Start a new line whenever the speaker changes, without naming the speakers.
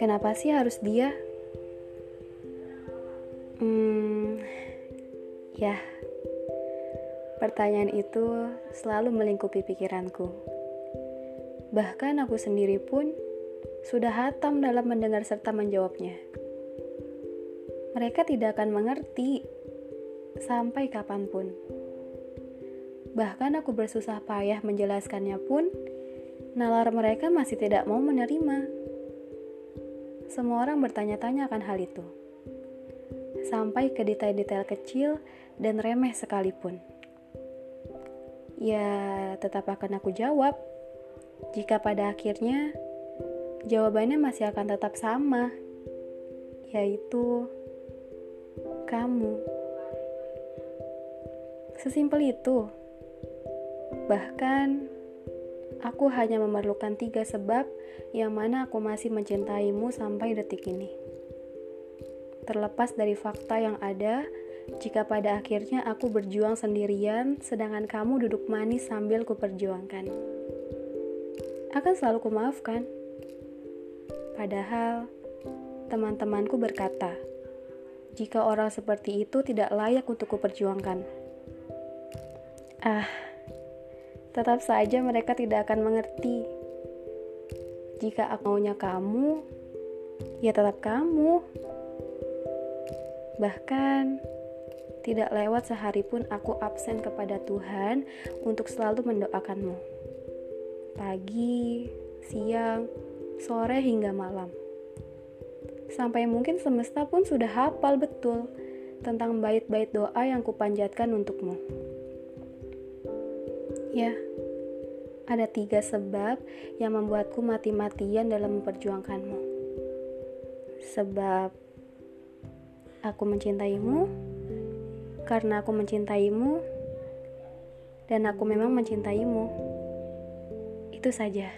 Kenapa sih harus dia? Hmm, ya, pertanyaan itu selalu melingkupi pikiranku. Bahkan aku sendiri pun sudah hatam dalam mendengar serta menjawabnya. Mereka tidak akan mengerti sampai kapan pun. Bahkan aku bersusah payah menjelaskannya pun, nalar mereka masih tidak mau menerima. Semua orang bertanya-tanya akan hal itu, sampai ke detail-detail kecil dan remeh sekalipun. Ya, tetap akan aku jawab jika pada akhirnya jawabannya masih akan tetap sama, yaitu kamu. Sesimpel itu. Bahkan Aku hanya memerlukan tiga sebab yang mana aku masih mencintaimu sampai detik ini. Terlepas dari fakta yang ada, jika pada akhirnya aku berjuang sendirian, sedangkan kamu duduk manis sambil kuperjuangkan. Akan selalu kumaafkan. Padahal, teman-temanku berkata, jika orang seperti itu tidak layak untuk kuperjuangkan. Ah, tetap saja mereka tidak akan mengerti. Jika aku maunya kamu, ya tetap kamu. Bahkan, tidak lewat sehari pun aku absen kepada Tuhan untuk selalu mendoakanmu. Pagi, siang, sore hingga malam. Sampai mungkin semesta pun sudah hafal betul tentang bait-bait doa yang kupanjatkan untukmu. Ya, ada tiga sebab yang membuatku mati-matian dalam memperjuangkanmu. Sebab aku mencintaimu, karena aku mencintaimu, dan aku memang mencintaimu. Itu saja.